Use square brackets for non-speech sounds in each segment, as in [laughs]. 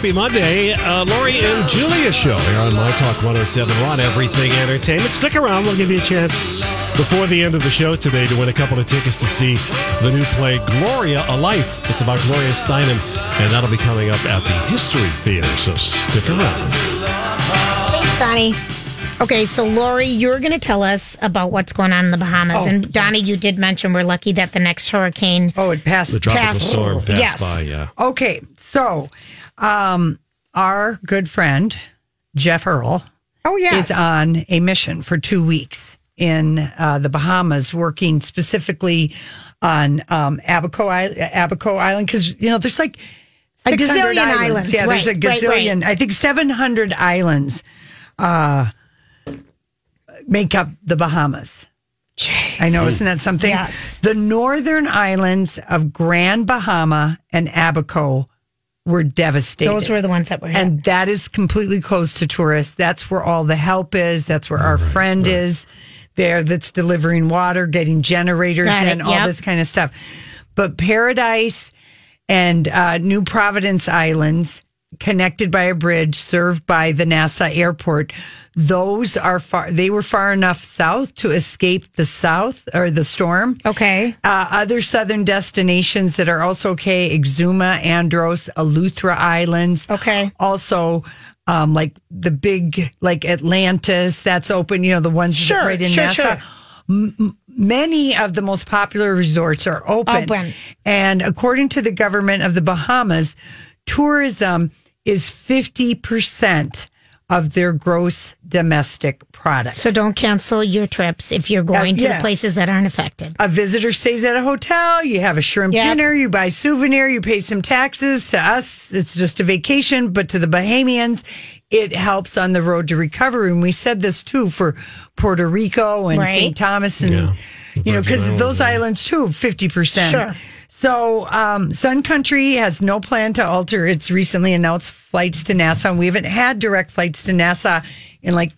Happy Monday. Uh, Lori and Julia show here on My Talk 1071, Everything Entertainment. Stick around. We'll give you a chance before the end of the show today to win a couple of tickets to see the new play Gloria, A Life. It's about Gloria Steinem, and that'll be coming up at the History Theater, so stick around. Thanks, Donnie. Okay, so Lori, you're going to tell us about what's going on in the Bahamas. Oh, and Donnie, you did mention we're lucky that the next hurricane. Oh, it passed. The tropical Passed. storm passed Yes. by, yeah. Okay, so um, our good friend Jeff Earl Oh, yes. is on a mission for two weeks in uh, the Bahamas, working specifically on um, Abaco, Island, Abaco Island, because you know there's like A gazillion islands, Yeah, there's a right, right, gazillion. right. I think 700 islands uh, make up the Bahamas. I know, isn't that something? Yes. The northern islands of Grand Bahama and Abaco were devastated. Those were the ones that were hit. and that is completely closed to tourists. That's where all the help is. That's where our friend is there that's delivering water, getting generators Got it, and all yep. this kind of stuff. But Paradise and uh, New Providence Islands, connected by a bridge, served by the Nassau airport. Those are far. They were far enough south to escape the south or the storm. okay. Uh, other southern destinations that are also okay: Exuma, Andros, Eleuthera Islands. Okay. Also, um, like the big, like Atlantis, that's open. You know, the ones Sure, right in sure, Nassau. sure. M- many of the most popular resorts are open. Open. And according to the government of the Bahamas, tourism is fifty percent of their gross domestic product. So don't cancel your trips if you're going to yeah. the places that aren't affected. a visitor stays at a hotel, you have a shrimp Yep. dinner, you buy souvenir, you pay some taxes. To us, it's just a vacation, but to the Bahamians, it helps on the road to recovery. And we said this too for Puerto Rico and Right. St. Thomas and Yeah. you know, because those yeah. islands too, fifty percent. Sure. So, um, Sun Country has no plan to alter its recently announced flights to Nassau. And we haven't had direct flights to Nassau in like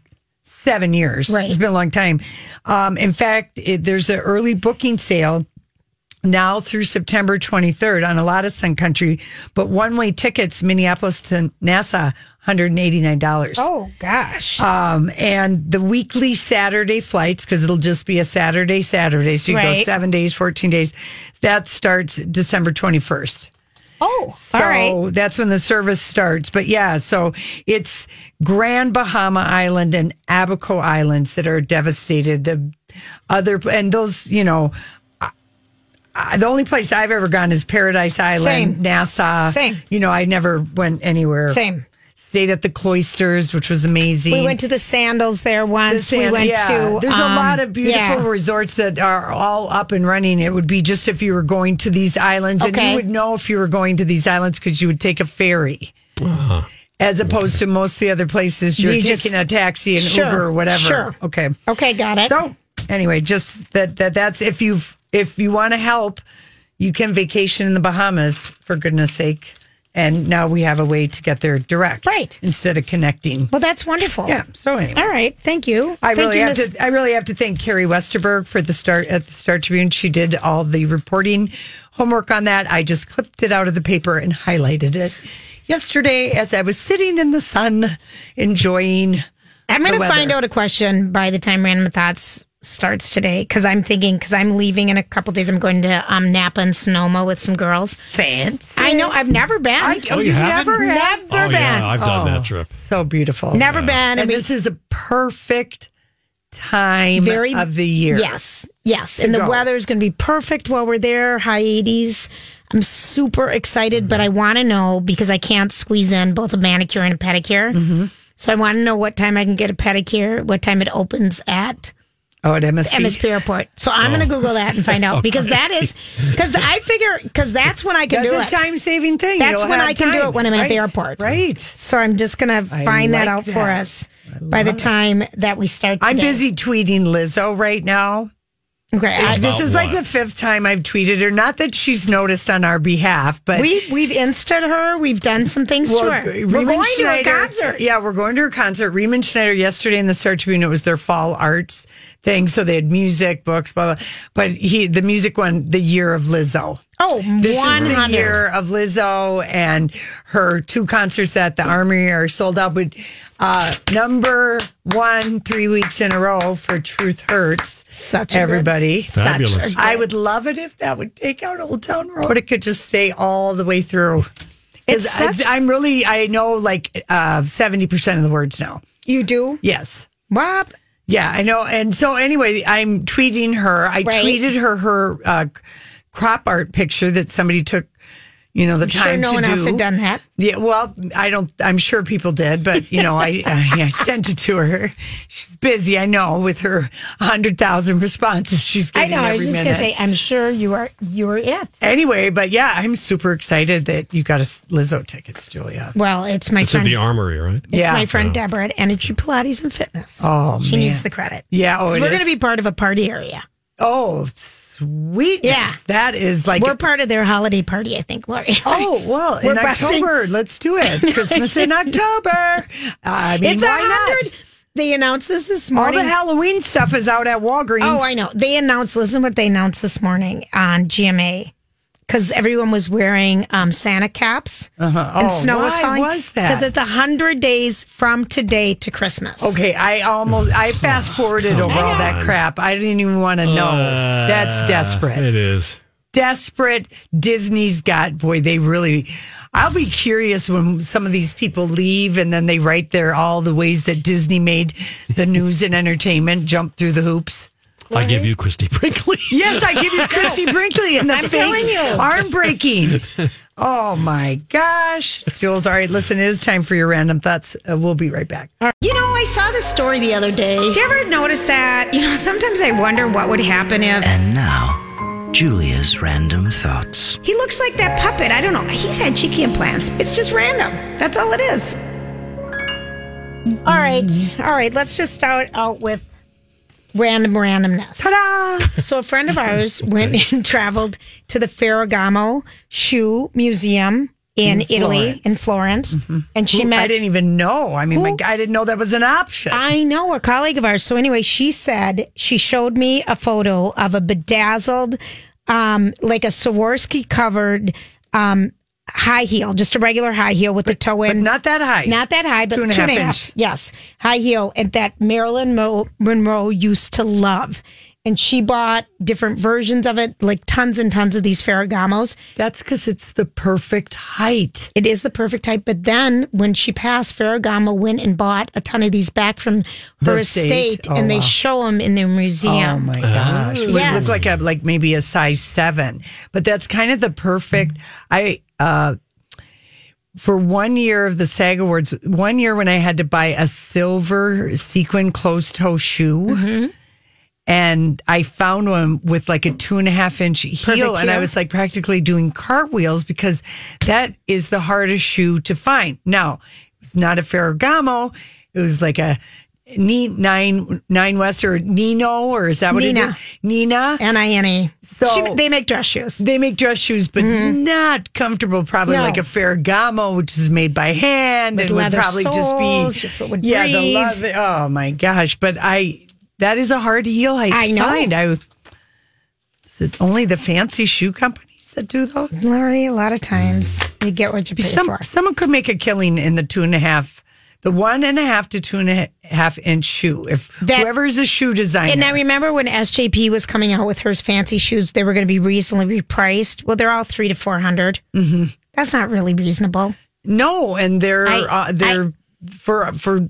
seven years. Right. It's been a long time. Um, in fact, it, there's an early booking sale now through September 23rd on a lot of Sun Country, but one way tickets, Minneapolis to Nassau, $189. Oh, gosh. Um, and the weekly Saturday flights, because it'll just be a Saturday, Saturday. So you go seven days, 14 days. That starts December 21st. oh, So all right. that's when the service starts. But yeah, so it's Grand Bahama Island and Abaco Islands that are devastated. The other, and those, you know, uh, the only place I've ever gone is Paradise Island, Same. Nassau. Same. You know, I never went anywhere. Same. Stayed at the cloisters, which was amazing. We went to the sandals there once. we Sand- went yeah. to. There's a um, lot of beautiful yeah. resorts that are all up and running. It would be just if you were going to these islands, and you would know if you were going to these islands because you would take a ferry. As opposed to most of the other places, you're You taking just- a taxi and Sure, Uber or whatever. sure. Okay. Okay, got it. So anyway, just that that that's if you if you want to help, you can vacation in the Bahamas for goodness sake. And now we have a way to get there direct, Right. Instead of connecting. well, that's wonderful. Yeah. So anyway. All right. Thank you. I Thank really you, have Miss- to. I really have to thank Kerri Westenberg for the start at the Star Tribune. She did all the reporting homework on that. I just clipped it out of the paper and highlighted it yesterday as I was sitting in the sun enjoying I'm going to find out a question by the time Random Thoughts starts today because I'm thinking because I'm leaving in a couple days. I'm going to um, Napa and Sonoma with some girls. Fancy. I know I've never been. I, Oh, you you haven't? never have? Oh, Never yeah, been. I've done Oh, that trip. So beautiful. never been. And I mean, this is a perfect time very of the year. Yes, yes, and the weather is going to be perfect while we're there. High 80s. I'm super excited, but I want to know because I can't squeeze in both a manicure and a pedicure. Mm-hmm. So I want to know what time I can get a pedicure, what time it opens at Oh, at MSP. MSP Airport. So I'm going to oh. Google that and find out [laughs] because that is because I figure because that's when I can That's do it. That's a time saving thing. That's You'll when I can do it when I'm at the airport. Right. So I'm just going to I find that like out for us by the time that we start. I'm busy tweeting Lizzo right now. Okay, I, this is like what? the fifth time I've tweeted her. Not that she's noticed on our behalf, but we we've insted her. We've done some things to her. We're Riemann going to her concert. Yeah, we're going to her concert. Riemenschneider yesterday in the Star Tribune. It was their fall arts thing, so they had music, books, blah blah. But he, the music one, the year of Lizzo. Oh, This is the year of Lizzo, and her two concerts at the Armory are sold out. But uh, number one, three weeks in a row for Truth Hurts. Such a everybody. Good, such Fabulous. a good- I would love it if that would take out Old Town Road. but It could just stay all the way through. It's 'Cause such- I, am really, I know like uh, 70% of the words now. you do, Yes. Bob. Yeah, I know. And so anyway, I'm tweeting her. I Right. tweeted her her uh, crop art picture that somebody took, you know, the Sure, time no to one do. else had done that. Yeah, well, I don't. I'm sure people did, but you know, I I, [laughs] I sent it to her. She's busy, I know, with her hundred thousand responses she's I getting know. I was just minute. gonna say, I'm sure you are. You are it. Anyway, but yeah, I'm super excited that you got us Lizzo tickets, Julia. Well, it's my It's in friend. the armory, right? It's Yeah. my friend Deborah at Energy Pilates and Fitness. Oh, she man. needs the credit. Yeah, oh, 'Cause it we're is? going to be part of a party area. Oh, sweet. Yeah. that is like. We're part of their holiday party, I think, Lori. Oh well, [laughs] in busting- October, let's do it. [laughs] Christmas in October. I mean, it's why not? hundred. They announced this this morning. All the Halloween stuff is out at Walgreens. Oh, I know. They announced. Listen, what they announced this morning on GMA, because everyone was wearing um, Santa caps Uh-huh. and Oh, snow was why falling. was that? Because it's a hundred days from today to Christmas. Okay, I almost I fast forwarded over all that crap. I didn't even want to know. That's desperate. It is. Desperate. Disney's got boy. They really. I'll be curious when some of these people leave and then they write there all the ways that Disney made the news and entertainment jump through the hoops. I give you Christie Brinkley. [laughs] Yes, I give you Christie [laughs] Brinkley and the I'm fake telling you. arm breaking. [laughs] Oh my gosh, Jules! All right, listen, it is time for your random thoughts. Uh, we'll be right back. You know, I saw this story the other day. Did you ever notice that? You know, sometimes I wonder what would happen if And now, Julia's random thoughts. he looks like that puppet. I don't know. He's had cheeky implants. It's just random. That's all it is. All right. All right. Let's just start out with random randomness. Ta-da! So a friend of ours went and traveled to the Ferragamo Shoe Museum in, Italy, in Florence, and she Who- met. I didn't even know. I mean, Who? I didn't know that was an option. I know a colleague of ours. So anyway, she said she showed me a photo of a bedazzled, um, like a Swarovski covered um, high heel, just a regular high heel with the toe but in. not that high. Not that high, but Two and a half inch. Yes, high heel, and that Marilyn Monroe used to love. And she bought different versions of it, like tons and tons of these Ferragamos. That's because it's the perfect height. It is the perfect height. But then when she passed, Ferragamo went and bought a ton of these back from her The estate, estate? Oh, and they wow. show them in their museum. Oh my gosh! It would Yes. look like a like maybe a size seven, but that's kind of the perfect. I uh for one year of the SAG Awards, one year when I had to buy a silver sequin closed toe shoe. Mm-hmm. And I found one with like a two and a half inch heel, and I was like practically doing cartwheels because that is the hardest shoe to find. Now, it was not a Ferragamo; it was like a Ni- nine nine West or Nino, or is that what it Nina. is? Nina. N I N E. So- She- they make dress shoes. They make dress shoes, but mm-hmm. not comfortable. Probably No. like a Ferragamo, which is made by hand, With and would probably soles, just be yeah. The breathe. leather. Oh my gosh! But I that is a hard heel height I to know. find. I is it only the fancy shoe companies that do those? Larry, a lot of times you get what you pay Some, for. someone could make a killing in the two and a half, the one and a half to two and a half inch shoe. If That- whoever's a shoe designer, And I remember when SJP was coming out with her fancy shoes, they were going to be reasonably priced. Well, they're all three to four Mm-hmm. That's not really reasonable. no, and they're I- uh, they're for for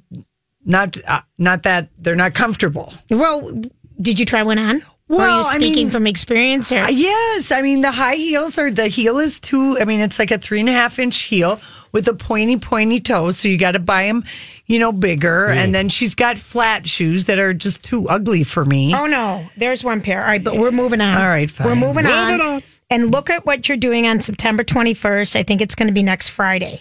not uh, not that they're not comfortable. Well, did you try one on? or are Well, you I speaking mean- from experience? Or? Uh, Yes, I mean the high heels are the heel is two. I mean it's like a three and a half inch heel with a pointy pointy toe. So you got to buy them, you know, bigger. And then she's got flat shoes that are just too ugly for me. Oh no, there's one pair. All right, but we're moving on. All right, fine. We're moving on. Moving on. And look at what you're doing on September 21st. I think it's going to be next Friday.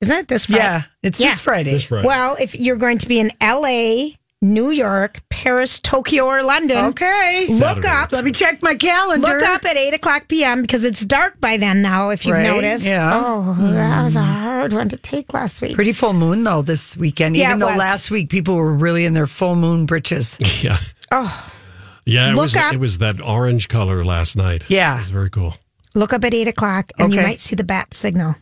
Isn't it this Friday? yeah, it's Yeah. this Friday. This Friday. Well, if you're going to be in LA, New York, Paris, Tokyo, or London, Okay, look Saturday. up. let me check my calendar. Look up at 8 o'clock p.m. because it's dark by then now, if you've Right, noticed. yeah. Oh, that was mm. a hard one to take last week. Pretty full moon though this weekend. Yeah, Even though was. last week people were really in their full moon britches. [laughs] Yeah. Oh, Yeah, it Look was up- it was that orange color last night. Yeah. It was very cool. look up at 8 o'clock and you might see the bat signal.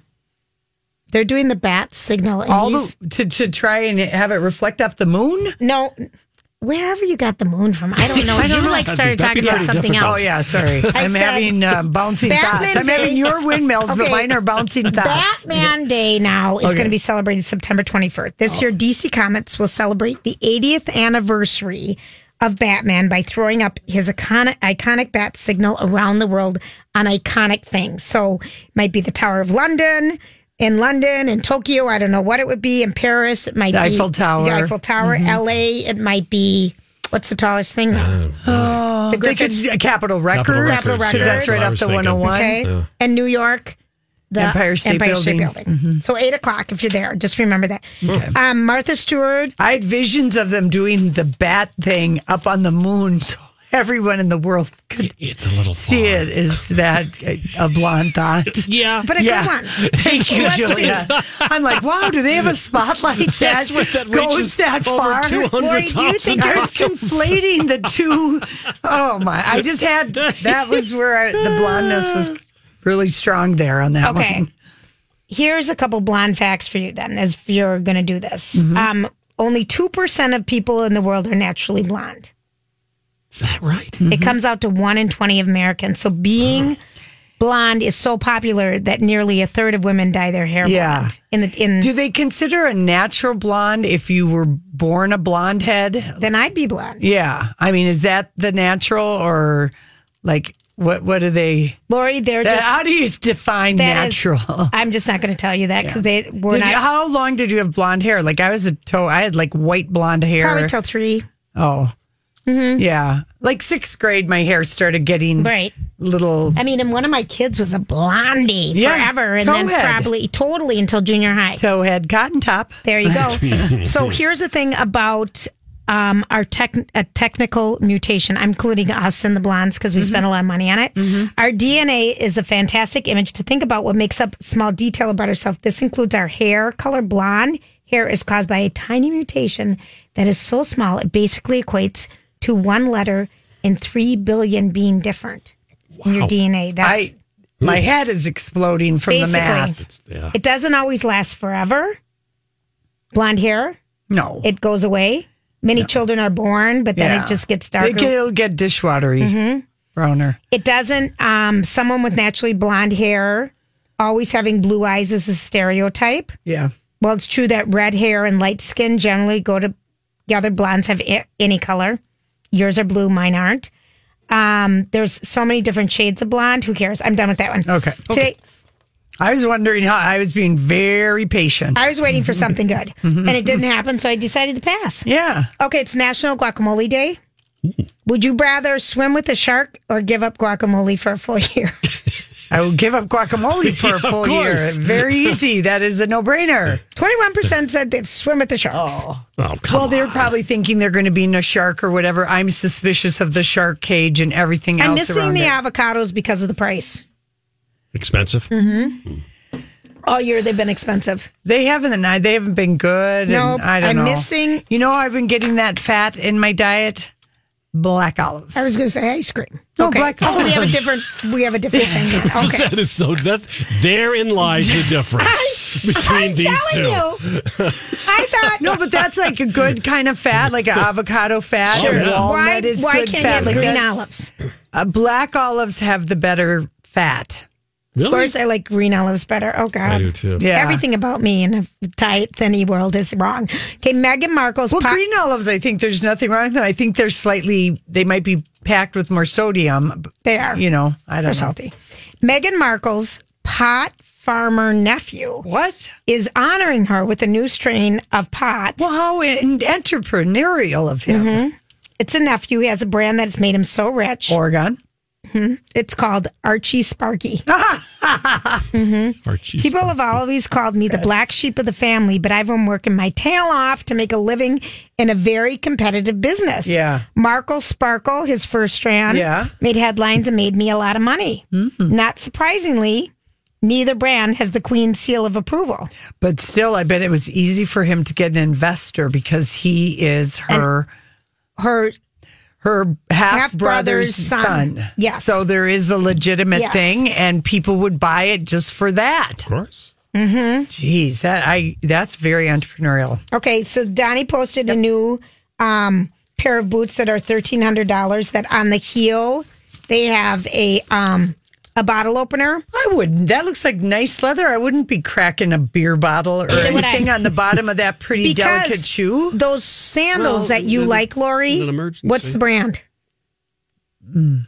They're doing the bat signal. And All the, to to try and have it reflect off the moon. No, wherever you got the moon from, I don't [laughs] know. I don't you know. like started That'd talking about something difficult. else. Oh yeah, sorry. [laughs] I am said having uh, bouncing Batman thoughts. I'm having your windmills, but mine are bouncing [laughs] thoughts. Batman Day now is Okay. going to be celebrated September 21st. This year, DC Comics will celebrate the 80th anniversary of Batman by throwing up his iconic, iconic bat signal around the world on iconic things. So, it might be the Tower of London. In London, in Tokyo, I don't know what it would be. In Paris, it might The be Eiffel Tower. The Eiffel Tower. Mm-hmm. LA, it might be what's the tallest thing? now? Oh, the they could Griffith Capitol Records. Records, Capitol Because that's right off the thinking. 101. Okay. Yeah. And New York, the Empire State Building. Building. Mm-hmm. So eight o'clock if you're there. Just remember that. Um, Martha Stewart. I had visions of them doing the bat thing up on the moon so everyone in the world could It's a little far. see it. Is that a, a blonde thought? Yeah. But a yeah. good one. [laughs] Thank you, Julia. I'm like, wow, do they have a spotlight [laughs] that, That's what that goes reaches that over far? 200,000 Lori, do you think I was conflating the two. Oh my! I just had that was where I, the blondness was really strong there on that one. Okay. one. Here's a couple blonde facts for you then, as if you're going to do this. Um, only 2% of people in the world are naturally blonde. Is that right? It mm-hmm. comes out to 1 in 20 of Americans. So being [gasps] blonde is so popular that nearly a third of women dye their hair Yeah. blonde. In the in Do they consider a natural blonde if you were born a blonde head? then I'd be blonde. Yeah, I mean, is that the natural or like what? What do they? Lori, they're That, just how do you define that is- natural? [laughs] I'm just not going to tell you that because they were Did not you, how long did you have blonde hair? Like I was a toe. I had like white blonde hair. probably till three. oh, Mm-hmm. yeah. Like sixth grade, my hair started getting Right. little. I mean, and one of my kids was a blondie Yeah, forever, and then towhead. probably totally until junior high. toe head cotton top. There you go. [laughs] so here's the thing about um, our tech, a technical mutation. I'm including us in the blondes because we spent a mm-hmm. lot of money on it. Mm-hmm. Our DNA is a fantastic image to think about what makes up small detail about ourselves. This includes our hair color. Blonde hair is caused by a tiny mutation that is so small it basically equates to one letter in three billion being different in your DNA. That's I my head is exploding from the math. It's, yeah. it doesn't always last forever. Blonde hair, No, it goes away. Many children are born, but then Yeah. it just gets they darker. get, it'll get dishwatery, Mm-hmm. browner. it doesn't. Um, someone with naturally blonde hair always having blue eyes is a stereotype. Yeah. Well, it's true that red hair and light skin generally go to the other blondes have a- any color. Yours are blue, mine aren't. Um, there's so many different shades of blonde. Who cares? I'm done with that one. Okay. Today, I was wondering how I was being very patient. I was waiting for [laughs] something good, and it didn't happen, so I decided to pass. yeah. Okay, it's National Guacamole Day. Would you rather swim with a shark or give up guacamole for a full year? [laughs] I will give up guacamole for [laughs] a full year. Very easy. That is a no brainer. 21% said they'd swim with the sharks. Oh, come Well, they're on. probably thinking they're going to be in a shark or whatever. I'm suspicious of the shark cage and everything I'm else missing around the it. avocados because of the price. expensive. Mm-hmm. All year they've been expensive. They haven't. They haven't been good. Nope, and I don't I'm know. missing- You know, I've been getting that fat in my diet. Black olives. I was going to say ice cream. No, okay. black oh, we have a different. We have a different thing. [laughs] Okay. That is so. That's therein lies the difference. between I'm these two. you. I thought [laughs] No, but that's like a good kind of fat, like an [laughs] avocado fat. Sure. or. Walnut why, is why good can't fat. you have like green that. olives? Uh, black olives have the better fat. Of course, I like green olives better. Oh God, I do too. Yeah. Everything about me in a tight thinny world is wrong. Okay, Meghan Markle's Well, po- green olives, I think there's nothing wrong with them. I think they're slightly, they might be packed with more sodium. They are. You know, I don't They're know. salty. Meghan Markle's pot farmer nephew What? is honoring her with a new strain of pot. Well, how entrepreneurial of him. Mm-hmm. It's a nephew. He has a brand that has made him so rich. Oregon. It's called Archie Sparky. [laughs] Mm-hmm. Archie People have always called me the black sheep of the family, but I've been working my tail off to make a living in a very competitive business. Yeah. Markle Sparkle, his first strand, Yeah. made headlines and made me a lot of money. Mm-hmm. Not surprisingly, neither brand has the Queen's seal of approval. But still, I bet it was easy for him to get an investor because he is her Her her half Half-brother's son. son. Yes. So there is a legitimate Yes. thing, and people would buy it just for that. Of course. Hmm. Jeez, that I that's very entrepreneurial. Okay, so Donnie posted a new um, pair of boots that are thirteen hundred dollars. That on the heel they have a um, a bottle opener. I wouldn't. That looks like nice leather. I wouldn't be cracking a beer bottle or would I? anything on the bottom of that pretty [laughs] delicate shoe. those sandals Well, that you like, Lori. What's the brand? Hmm.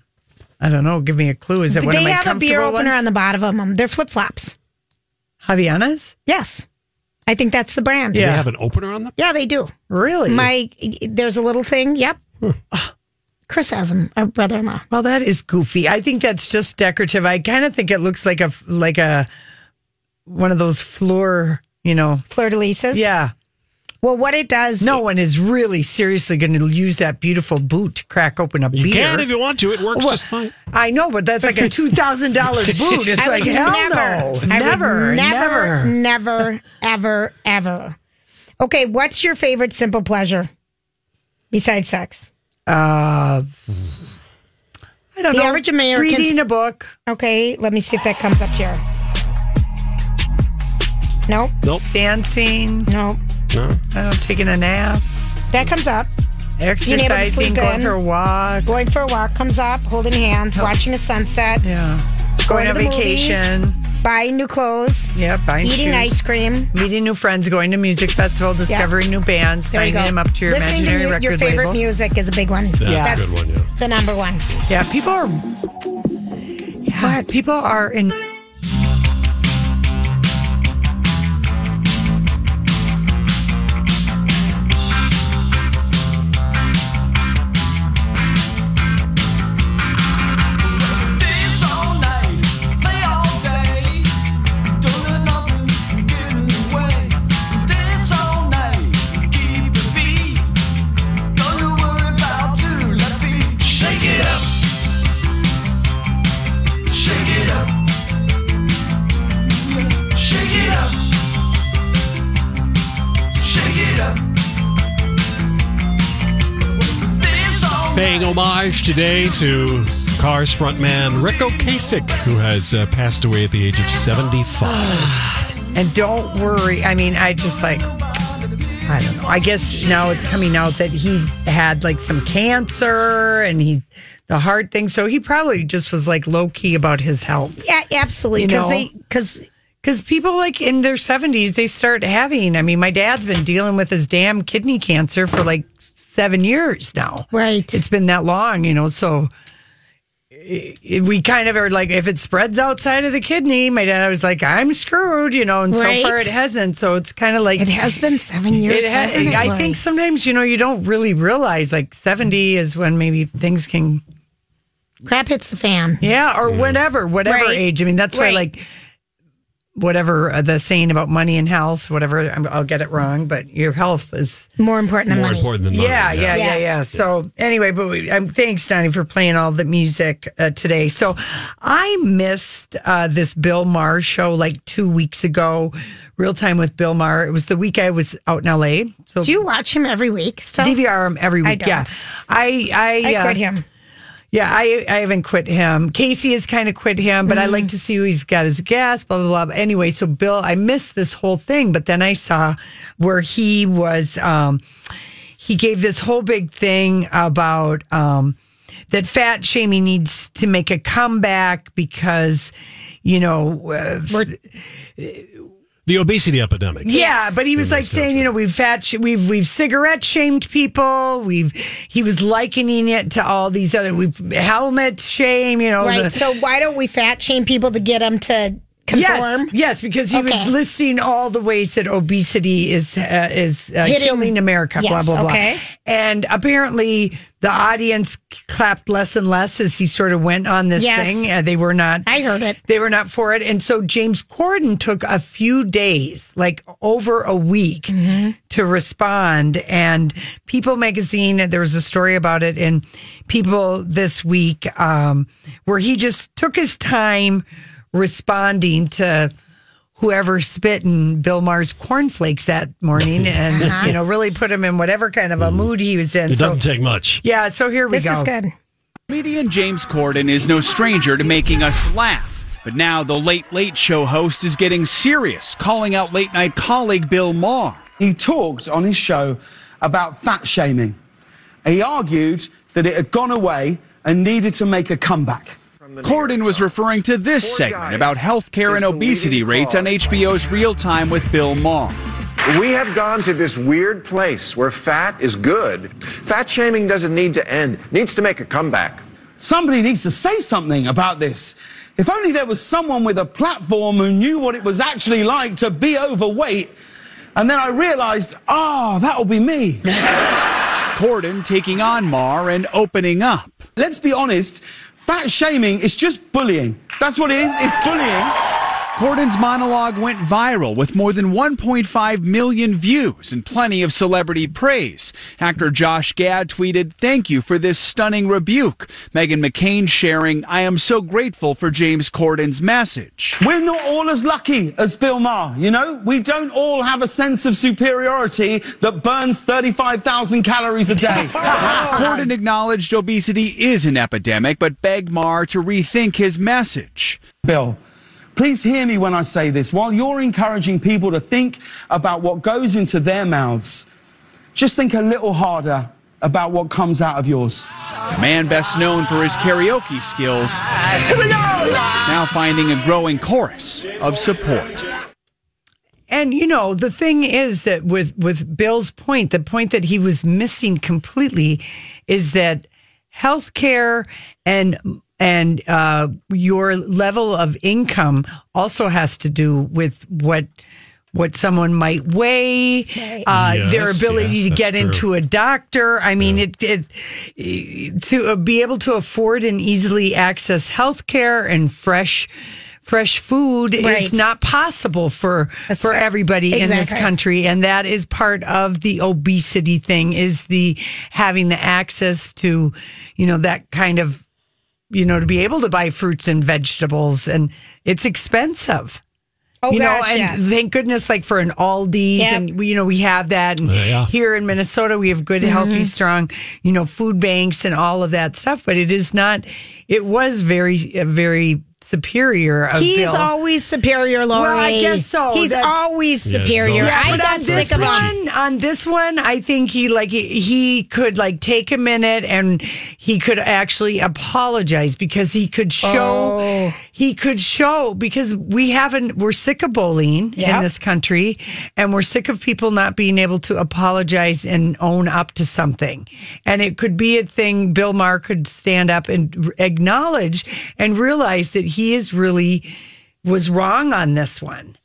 I don't know. Give me a clue. Is it one they of my have a beer opener ones? on the bottom of them. They're flip flops. Havaianas? Yes, I think that's the brand. Do Yeah. they have an opener on them? yeah, they do. Really? My there's a little thing. Yep. Ah, Chris has them. Our brother-in-law. well, that is goofy. I think that's just decorative. I kind of think it looks like a like a one of those floor. You know. Fleur de Lis's. Yeah. Well, what it does. No one is really seriously going to use that beautiful boot to crack open a You beer. can if you want to. It works Well, just fine. I know, but that's like a [laughs] two thousand dollar boot. It's I like hell never, no, I never, never, never. never, ever, ever. Okay, what's your favorite simple pleasure besides sex? Uh, I don't The know. average American's- reading a book. Okay, let me see if that comes up here. Nope, Nope. dancing, nope. No. I don't taking a nap, That comes up. able to exercising, sleep going in. for a walk. Going for a walk comes up. Holding hands, watching a sunset, Yeah, going, to on vacation. movies. Vacation. buying new clothes, Yeah, buying eating shoes. ice cream. meeting new friends, going to music festival, discovering new bands, There you signing them up to your Listening imaginary to mu- record your favorite label. music is a big one. That's a good one, yeah. the number one. Yeah, people are. Yeah, people are in. Paying homage today to Cars frontman Ric Ocasek, who has uh, passed away at the age of 75. And don't worry. I mean, I just like, I don't know. I guess now it's coming out that he's had like some cancer and he, the heart thing. So he probably just was like low key about his health. Yeah, absolutely. Because they because Because people like in their 70s, they start having, I mean, my dad's been dealing with his damn kidney cancer for like seven years now. Right. It's been that long, you know, so. i- i- We kind of are like, if it spreads outside of the kidney, my dad was like, I'm screwed, you know, and Right. so far it hasn't. So it's kind of like, it has been seven years. it has, hasn't it, I Lori? think sometimes, you know, you don't really realize like 70 is when maybe things can, crap hits the fan. yeah, or whatever, whatever Right. age. I mean, that's why Right. like, whatever uh, the saying about money and health, whatever, I'm, I'll get it wrong, but your health is, More important than More money. important than money. yeah, yeah, yeah, Yeah. yeah, So anyway, but we, um, thanks, Donnie, for playing all the music uh, today. So I missed uh, this Bill Maher show like two weeks ago, real time with Bill Maher. It was the week I was out in L.A. So Do you watch him every week? Still? DVR him every week. Yeah, don't. I I, I uh, quit him. Yeah, I, I haven't quit him. Casey has kind of quit him, but I like to see who he's got as a guest, blah, blah, blah. Anyway, so Bill, I missed this whole thing, but then I saw where he was, um, he gave this whole big thing about, um, that fat shaming needs to make a comeback because, you know, uh, The obesity epidemic. yeah, but he was In like this saying, you know, we've fat, sh- we've we've cigarette shamed people. We've he was likening it to all these other we've helmet shame. You know, Right. the- so why don't we fat shame people to get them to conform? Yes, yes, because he was listing all the ways that obesity is uh, is uh, Hitting- killing America. Yes, blah blah blah. okay. And apparently, the audience clapped less and less as he sort of went on this Yes. thing. Uh, they were not. I heard it. They were not for it. And so James Corden took a few days, like over a week, Mm-hmm. to respond. And People magazine, there was a story about it in People this week, um, where he just took his time responding to whoever spit in Bill Maher's cornflakes that morning [laughs] and, Uh-huh. you know, really put him in whatever kind of a mood he was in. It So, doesn't take much. yeah, so here we This go. is good. Comedian James Corden is no stranger to making us laugh. But now the Late Late Show host is getting serious, calling out late night colleague Bill Maher. He talked on his show about fat shaming. He argued that it had gone away and needed to make a comeback. Corden was referring to this segment about healthcare and obesity rates on HBO's Real Time with Bill Maher. We have gone to this weird place where fat is good. Fat shaming doesn't need to end, it needs to make a comeback. Somebody needs to say something about this. If only there was someone with a platform who knew what it was actually like to be overweight. And then I realized, ah, that'll be me. [laughs] Corden taking on Maher and opening up. Let's be honest, fat shaming is just bullying. That's what it is, it's bullying. Corden's monologue went viral with more than 1.5 million views and plenty of celebrity praise. Actor Josh Gad tweeted, Thank you for this stunning rebuke. Meghan McCain sharing, I am so grateful for James Corden's message. We're not all as lucky as Bill Maher, you know? We don't all have a sense of superiority that burns 35,000 calories a day. [laughs] Corden acknowledged obesity is an epidemic, but begged Maher to rethink his message. Bill, please hear me when I say this. While you're encouraging people to think about what goes into their mouths, just think a little harder about what comes out of yours. The man best known for his karaoke skills, now finding a growing chorus of support. And you know, the thing is that with with Bill's point, the point that he was missing completely is that healthcare and and uh, your level of income also has to do with what what someone might weigh, uh, Yes, their ability yes, to get true. into a doctor. I mean, it, it to uh, be able to afford and easily access healthcare and fresh. Fresh food Right. is not possible for for everybody in this country, and that is part of the obesity thing. Is the having the access to, you know, that kind of, you know, to be able to buy fruits and vegetables, and it's expensive. Oh, you know, and yes. thank goodness, like for an Aldi's, Yep. and we, you know, we have that, and Yeah, yeah. here in Minnesota, we have good, Mm-hmm. healthy, strong, you know, food banks and all of that stuff. But it is not. It was very, uh, very superior. Of He's Bill. always superior, Lori. Well, I guess so. He's That's- always superior. Yeah, I but got on this sick of him. one, on this one, I think he like he, he could like take a minute and he could actually apologize because he could show Oh. he could show because we haven't we're sick of bullying in this country and we're sick of people not being able to apologize and own up to something. And it could be a thing Bill Maher could stand up and acknowledge and realize that he is really was wrong on this one.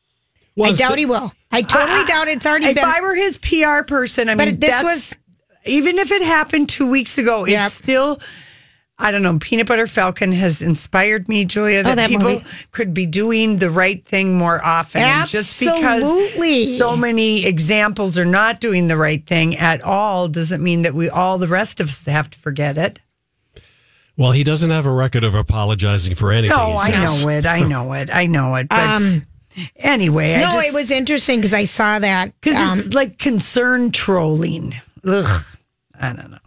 I doubt he will. I totally I- doubt it's already if been. I were his PR person, I mean, But mean, this that's, was- even if it happened two weeks ago, Yep. it's still. I don't know. Peanut Butter Falcon has inspired me, Julia, oh, that, Oh, that people movie. could be doing the right thing more often. And just because so many examples are not doing the right thing at all doesn't mean that we all the rest of us have to forget it. Well, he doesn't have a record of apologizing for anything. No, he I know it. I [laughs] know it. I know it. But Um, anyway, I no, just, it was interesting because I saw that. because um, it's like concern trolling. Ugh. I don't know.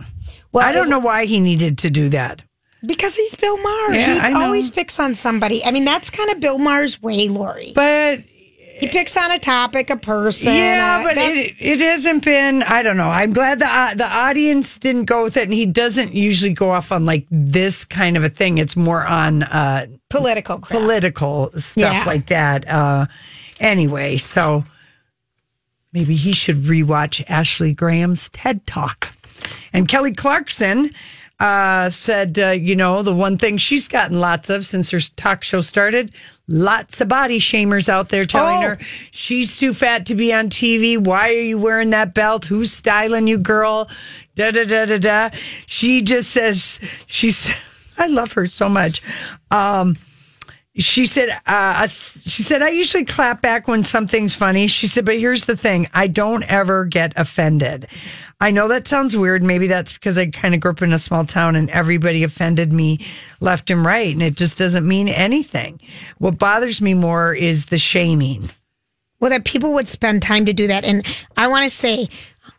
well, I don't know why he needed to do that. Because he's Bill Maher. Yeah, he I know. always picks on somebody. I mean, that's kind of Bill Maher's way, Lori. But he picks on a topic, a person. yeah, uh, but that- it, it hasn't been. I don't know. I'm glad the uh, the audience didn't go with it, and he doesn't usually go off on like this kind of a thing. It's more on uh, political crap. political stuff Yeah. like that. Uh, anyway, so maybe he should rewatch Ashley Graham's TED Talk. And Kelly Clarkson uh, said, uh, you know, the one thing she's gotten lots of since her talk show started, lots of body shamers out there telling Oh. her she's too fat to be on TV. Why are you wearing that belt? Who's styling you, girl? Da da da da da. She just says she's. [laughs] I love her so much. Um, she said uh, she said i usually clap back when something's funny. She said but here's the thing. I don't ever get offended. I know that sounds weird. Maybe that's because i kind of grew up in a small town and everybody offended me left and right and it just doesn't mean anything. What bothers me more is the shaming. Well, that people would spend time to do that. And I want to say,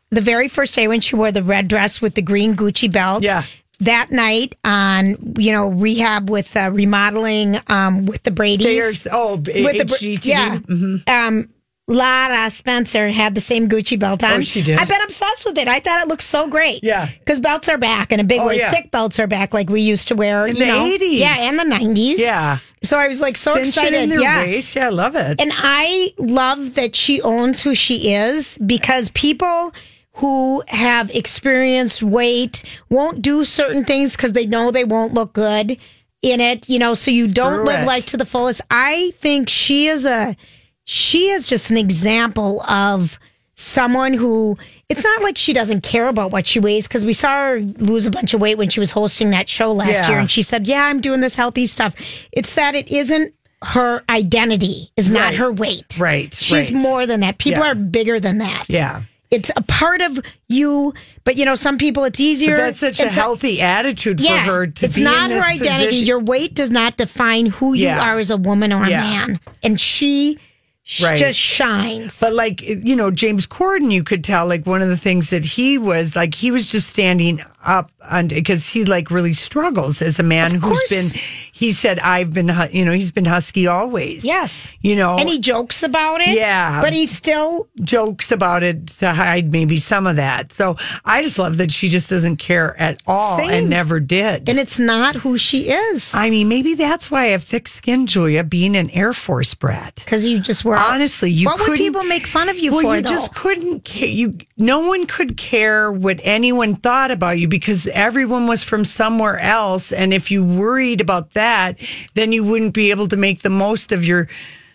the very first day when she wore the red dress with the green Gucci belt, Yeah. That night on you know rehab with uh, remodeling um, with the Brady's, Stairs- oh, with the yeah, Mhm. um, Lara Spencer had the same Gucci belt on. Oh, she did? I've been obsessed with it. I thought it looked so great. Yeah. because belts are back in a big Oh, way. yeah. Thick belts are back, like we used to wear In the know. 80s. Yeah, and the nineties. Yeah. So I was like so Cinch excited. in their yeah. waist. yeah i love it And I love that she owns who she is because people who have experienced weight won't do certain things because they know they won't look good in it, you know, so you don't Screw live life to the fullest. I think she is a she is just an example of someone who it's not like she doesn't care about what she weighs because we saw her lose a bunch of weight when she was hosting that show last Yeah. year and she said, "Yeah, I'm doing this healthy stuff." It's that it isn't her identity is not her weight. Right, She's right. more than that. People Yeah. are bigger than that. yeah It's a part of you, but you know, some people it's easier. but that's such a It's healthy attitude yeah, for her to it's not her identity. position. Your weight does not define who you Yeah. are as a woman or a Yeah. man. And she sh- Right. just shines. But like you know, James Corden, you could tell like one of the things that he was like he was just standing up on because he like really struggles as a man who's been. He said, "I've been you know he's been husky always." yes. you know, and he jokes about it. Yeah. But he still jokes about it to hide maybe some of that. So I just love that she just doesn't care at all Same. and never did. and it's not who she is. I mean, maybe that's why I have thick skin, Julia, being an Air Force brat. Because you just were Honestly, you What would people make fun of you well, for? you though? just couldn't. You no one could care what anyone thought about you because everyone was from somewhere else, and if you worried about that, then you wouldn't be able to make the most of your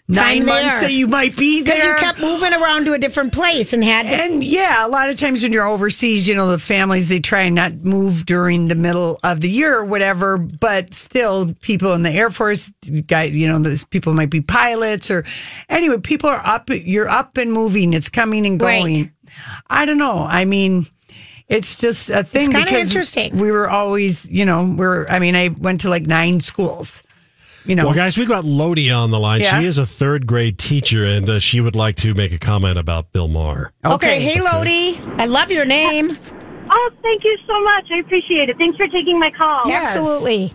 nine months that you might be because there. you kept moving around to a different place and had to. And yeah, a lot of times when you're overseas, you know, the families, they try and not move during the middle of the year or whatever, but still people in the Air Force, guy, you know, those people might be pilots or anyway, people are up, you're up and moving. It's coming and Right. going. I don't know. I mean, it's just a thing kinda interesting. we were always, you know, we're, I mean, I went to like nine schools, you know. Well, guys, we've got Lodi on the line. Yeah. She is a third grade teacher, and uh, she would like to make a comment about Bill Maher. okay. hey Lodi, I love your name. Oh, thank you so much. I appreciate it. Thanks for taking my call. Yes. Absolutely.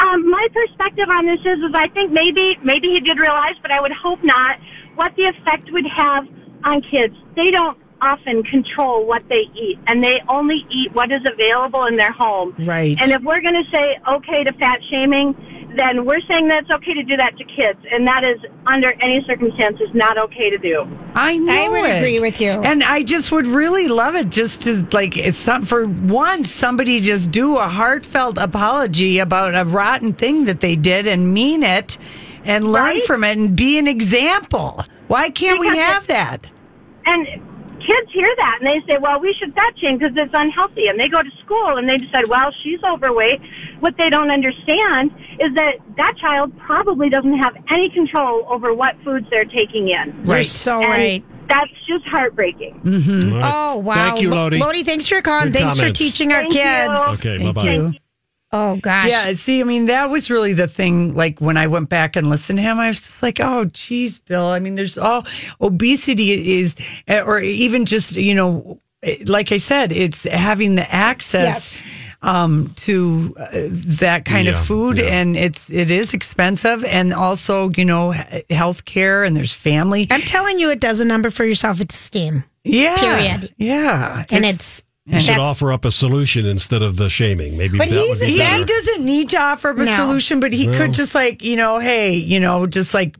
Um, my perspective on this is, is I think maybe, maybe he did realize, but I would hope not, what the effect would have on kids. They don't often control what they eat, and they only eat what is available in their home. Right. And if we're going to say okay to fat shaming, then we're saying that it's okay to do that to kids, and that is under any circumstances not okay to do. I know. I would it. agree with you. And I just would really love it just to like it's some for once somebody just do a heartfelt apology about a rotten thing that they did and mean it and learn Right? from it and be an example. Why can't we have that? And kids hear that and they say, well, we should fat shame because it's unhealthy. And they go to school and they decide, well, she's overweight. What they don't understand is that that child probably doesn't have any control over what foods they're taking in. You're so And right. That's just heartbreaking. Mm-hmm. Oh, All right. Oh wow! Thank you, Lodi. Lodi, thanks for calling. Good thanks comments. for teaching our Thank you. kids. Okay, bye Thank bye. You. Oh gosh. Yeah, see, I mean, that was really the thing. Like when I went back and listened to him, I was just like, oh, geez, Bill. I mean, there's all obesity is, or even just, you know, like I said, it's having the access. Yes. um, to uh, that kind Yeah, of food, yeah. and it's it is expensive, and also you know health care, and there's family. I'm telling you, it does a number for yourself. It's a steam. Yeah, Period. Yeah, And it's, You should offer up a solution instead of the shaming. Maybe But he's- be he, better. doesn't need to offer up a No. solution, but he Well. could just like you know, hey, you know, just like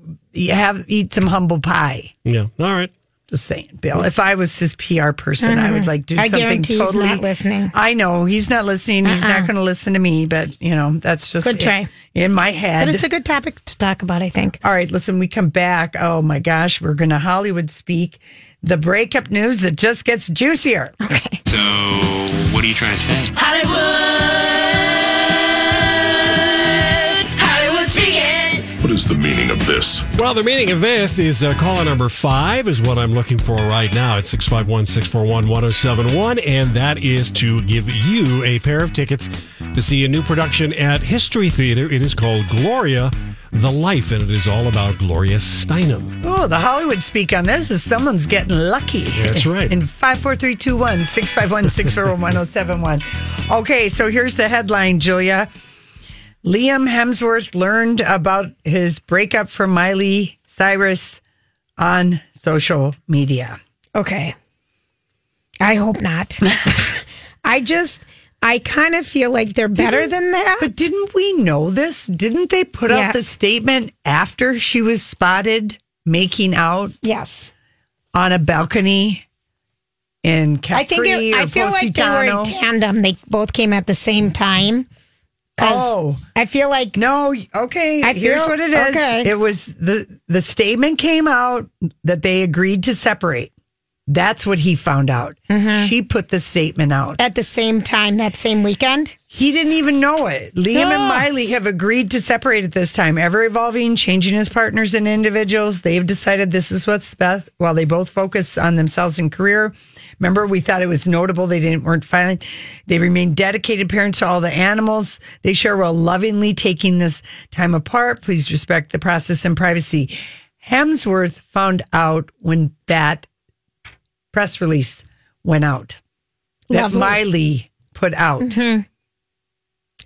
have eat some humble pie. Yeah. All right. Just saying, Bill. If I was his PR person, I would uh-huh. like do. I something guarantee he's totally. not listening. I know he's not listening. He's Uh-uh. not going to listen to me. But you know, that's just Good try. in, in my head. But it's a good topic to talk about, I think. All right, listen, we come back. Oh my gosh, we're going to Hollywood speak. The breakup news that just gets juicier. Okay. So, what are you trying to say? Hollywood, Hollywood speaking. What is the meaning of this? Well, the meaning of this is uh, caller number five is what I'm looking for right now at 651 641 1071. And that is to give you a pair of tickets to see a new production at History Theater. It is called Gloria, the Life, and it is all about Gloria Steinem. Oh, the Hollywood speak on this is someone's getting lucky. That's [laughs] right. In 54321 651 641 Okay, so here's the headline, Julia. Liam Hemsworth learned about his breakup from Miley Cyrus on social media. Okay. I hope not. [laughs] I just, I kind of feel like they're better than that. But didn't we know this? Didn't they put out the statement after she was spotted making out Yes. on a balcony in Capri I think it, or I feel like they were in Positano? tandem. They both came at the same time. Oh. I feel like No, okay. I here's feel- what it is. okay. It was the the statement came out that they agreed to separate. That's what he found out. Mm-hmm. She put the statement out. at the same time that same weekend. He didn't even know it. Liam and Ah. Miley have agreed to separate at this time, ever evolving, changing as partners and individuals. They've decided this is what's best while they both focus on themselves and career. Remember, we thought it was notable they didn't weren't filing. They remain dedicated parents to all the animals they share while lovingly taking this time apart. Please respect the process and privacy. Hemsworth found out when that press release went out that Lovely. Miley put out. Mm-hmm.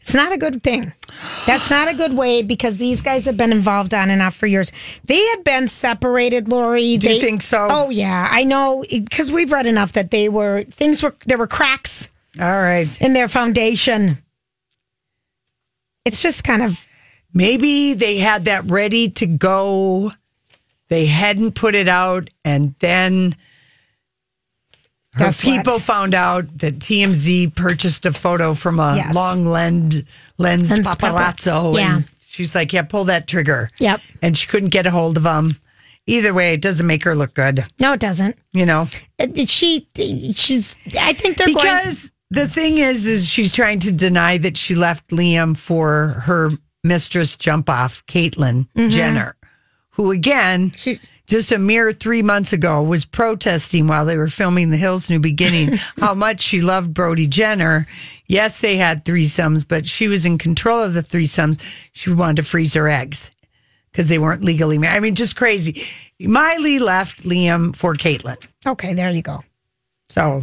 It's not a good thing. That's not a good way because these guys have been involved on and off for years. They had been separated, Lori. Do they, you think so? Oh yeah, I know because we've read enough that they were things were there were cracks All right. in their foundation. It's just kind of Maybe they had that ready to go. They hadn't put it out, and then Guess what? people found out that TMZ purchased a photo from a Yes. long lens lens Lens paparazzo, yeah. and she's like, "Yeah, pull that trigger." Yep. and she couldn't get a hold of him. Either way, it doesn't make her look good. no, it doesn't. You know, Uh, She she's. I think they're going. because the thing is, is she's trying to deny that she left Liam for her mistress jump off, Caitlyn Mm-hmm. Jenner, who again, just a mere three months ago, was protesting while they were filming The Hills New Beginning [laughs] how much she loved Brody Jenner. Yes, they had threesomes, but she was in control of the threesomes. She wanted to freeze her eggs because they weren't legally married. I mean, just crazy. Miley left Liam for Caitlyn. Okay, there you go. So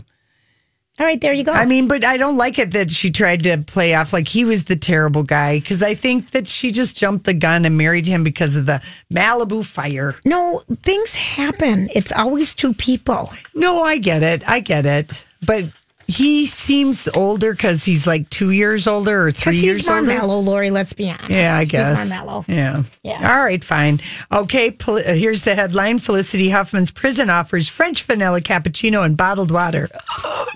All right, there you go. I mean, but I don't like it that she tried to play off like he was the terrible guy because I think that she just jumped the gun and married him because of the Malibu fire. no, things happen. It's always two people. No, I get it. I get it. But he seems older because he's like two years older or three Because years he's more older. mellow, Lori. Let's be honest. Yeah, I guess. he's more mellow. Yeah. Yeah. All right, fine. Okay, Pol- uh, here's the headline Felicity Huffman's prison offers French vanilla cappuccino and bottled water. [gasps]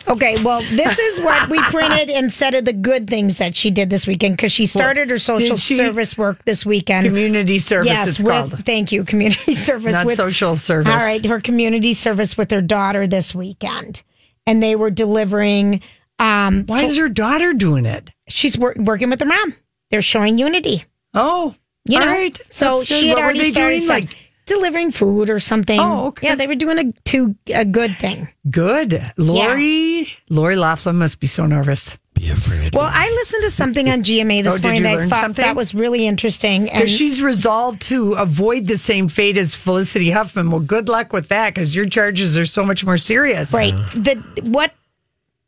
Okay, well, this is what we printed instead of the good things that she did this weekend because she started her social she- service work this weekend. Community service, yes, with. Thank you, community [laughs] service. Not with, social service. All right, her community service with her daughter this weekend, and they were delivering. Um, Why is her daughter doing it? she's wor- working with her mom. They're showing unity. Oh, You know, right. so she had What already started doing? Like delivering food or something. Oh, okay. Yeah, they were doing a to a good thing. Good. Lori, Lori Loughlin must be so nervous. Be afraid. Well, I listened to something on GMA this Oh, did morning you that I thought something? that was really interesting. And she's resolved to avoid the same fate as Felicity Huffman. Well, good luck with that because your charges are so much more serious. right, the what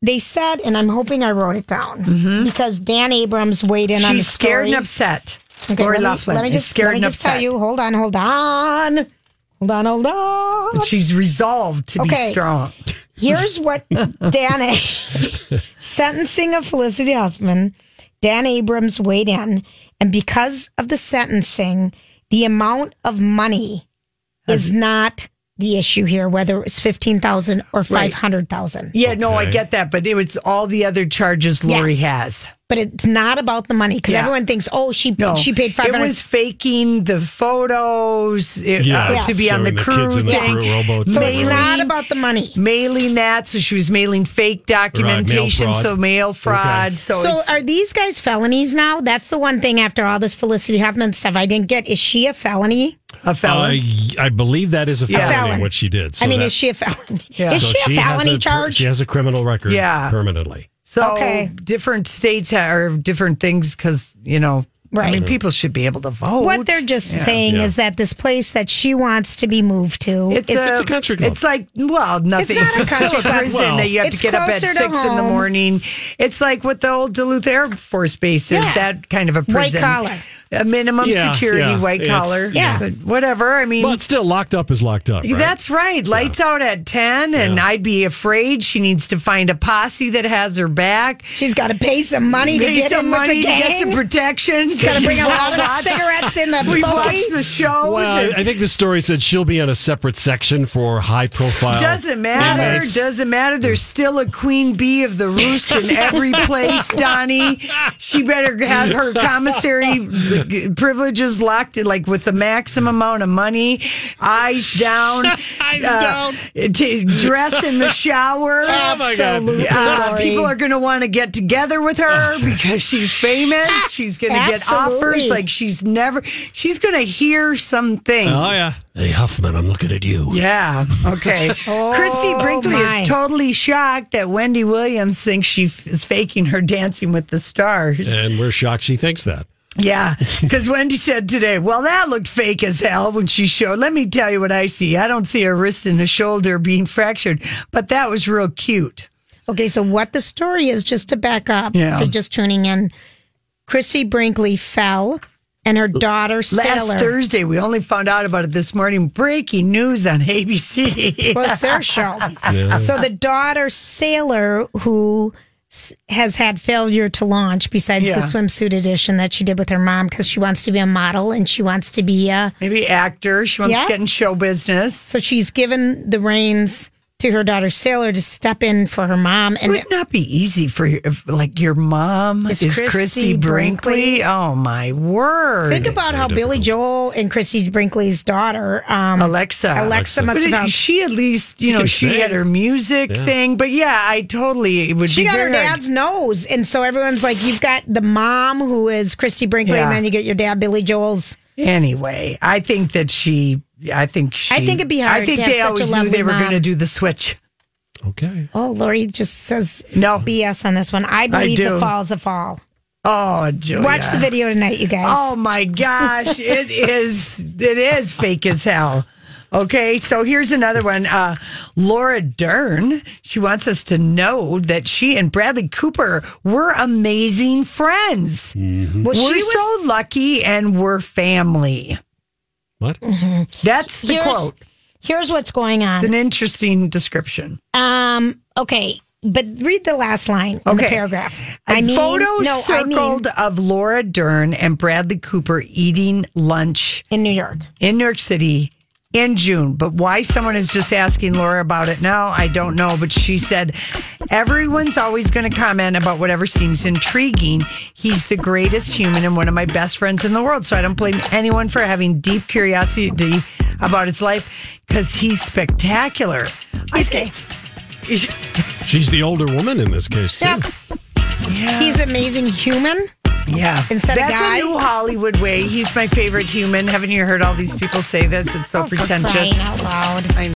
they said, and I'm hoping I wrote it down mm-hmm. because Dan Abrams weighed in on the She's scared and upset. Okay, Lori let me, Loughlin is just, scared let me and just tell you. Hold on, hold on, hold on, hold on. She's resolved to be Okay. strong. Here's what [laughs] Dan A- sentencing of Felicity Huffman. Dan Abrams weighed in, and because of the sentencing, the amount of money is not the issue here. Whether it was fifteen thousand or five hundred thousand. Yeah, no, I Okay. get that, but it was all the other charges Lori Yes. has. But it's not about the money because Yeah. everyone thinks, oh, she No, she paid five It hundred. was faking the photos it- Yeah, uh, to be on the showing the crew kids the thing. crew rowboats so and it's not about the money. mailing that, so she was mailing fake documentation, fraud. so mail fraud. So, So are these guys felonies now? That's the one thing after all this Felicity Huffman stuff I didn't get. Is she a felony? a Uh, felon. y- I believe that is a Yeah. felony, Felon. what she did. So I mean, that- is she a felony? Yeah. Is so she a has felony a- charge? She has a criminal record Yeah. permanently. So okay. different states are different things because you know. Right. I mean, people should be able to vote. What they're just saying Yeah. is that this place that she wants to be moved to, It's, is- It's a country club. It's like well, nothing. It's not a [laughs] It's still country club. prison Well, that you have to get up at closer to six in the home. morning. It's like what the old Duluth Air Force Base is. Yeah. That kind of a prison. White prison, collar. A minimum Yeah, security yeah. white collar. yeah. but whatever. I mean, Well, it's still locked up is locked up. Right? That's right. Lights out at 10, and Yeah. I'd be afraid she needs to find a posse that has her back. she's got to pay some money to get some in money with the to get some protection. She's got to bring a lot of cigarettes in the We buggy. watch the shows. Well, and- I I think the story said she'll be in a separate section for high profile. Doesn't matter. inmates. Doesn't matter. There's still a queen bee of the roost in every place, [laughs] Donnie. She better have her commissary privileges locked, like with the maximum amount of money. Eyes down. [laughs] Eyes uh, down. t- dress in the shower. [laughs] Oh, my God. Uh, people are going to want to get together with her [laughs] because she's famous. She's going to get offers like she's never. She's going to hear some things. Oh, yeah. Hey, Huffman, I'm looking at you. Yeah. Okay. Christie Brinkley my. is totally shocked that Wendy Williams thinks she f- is faking her Dancing with the Stars. And we're shocked she thinks that. Yeah, because Wendy said today, well, that looked fake as hell when she showed. Let me tell you what I see. I don't see a wrist and a shoulder being fractured, but that was real cute. Okay, so what the story is, just to back up Yeah. for just tuning in, Chrissy Brinkley fell, and her daughter Last Sailor. Thursday, we only found out about it this morning. Breaking news on ABC. Well, it's their show. [laughs] So the daughter Sailor, who s- has had failure to launch, besides Yeah. the swimsuit edition that she did with her mom, because she wants to be a model and she wants to be a. Maybe actor. She wants Yeah. to get in show business. So she's given the reins to her daughter Sailor to step in for her mom, It and would not be easy for your, if, like your mom Is is, Christie Christie, Brinkley. Brinkley. Oh my word! Think about how Billy Joel and Christie Brinkley's daughter, um, Alexa. Alexa must But have it- found. she at least, you She know, she sing. had her music Yeah. thing. But yeah, I totally it would She be got her very hard. dad's nose, and so everyone's like, "You've got the mom who is Christie Brinkley, Yeah. and then you get your dad, Billy Joel's." Anyway, I think that she. I think she. I think it'd be hard I think to they have such a always knew they were mom. going to do the switch. Okay. Oh, Lori just says No. BS on this one. I believe do. the fall's a fall. Oh, Julia. Watch the video tonight, you guys. Oh my gosh, [laughs] it is it is fake as hell. Okay, so here's another one. Uh, Laura Dern, she wants us to know that she and Bradley Cooper were amazing friends. well, she we're was. so lucky and we're family. What? That's the here's, quote. here's what's going on. It's an interesting description. Um. Okay, but read the last line in the paragraph. A I mean, photo no, I mean circled of Laura Dern and Bradley Cooper eating lunch in New York. in New York City in June. But why someone is just asking Laura about it now, I don't know. But she said, everyone's always going to comment about whatever seems intriguing. He's the greatest human and one of my best friends in the world. So I don't blame anyone for having deep curiosity about his life because he's spectacular. I think. She's the older woman in this case, too. Yeah. He's amazing human. Yeah. Instead of That's a new Hollywood way. He's my favorite human. Haven't you heard all these people say this? It's so Oh, pretentious. crying out loud. I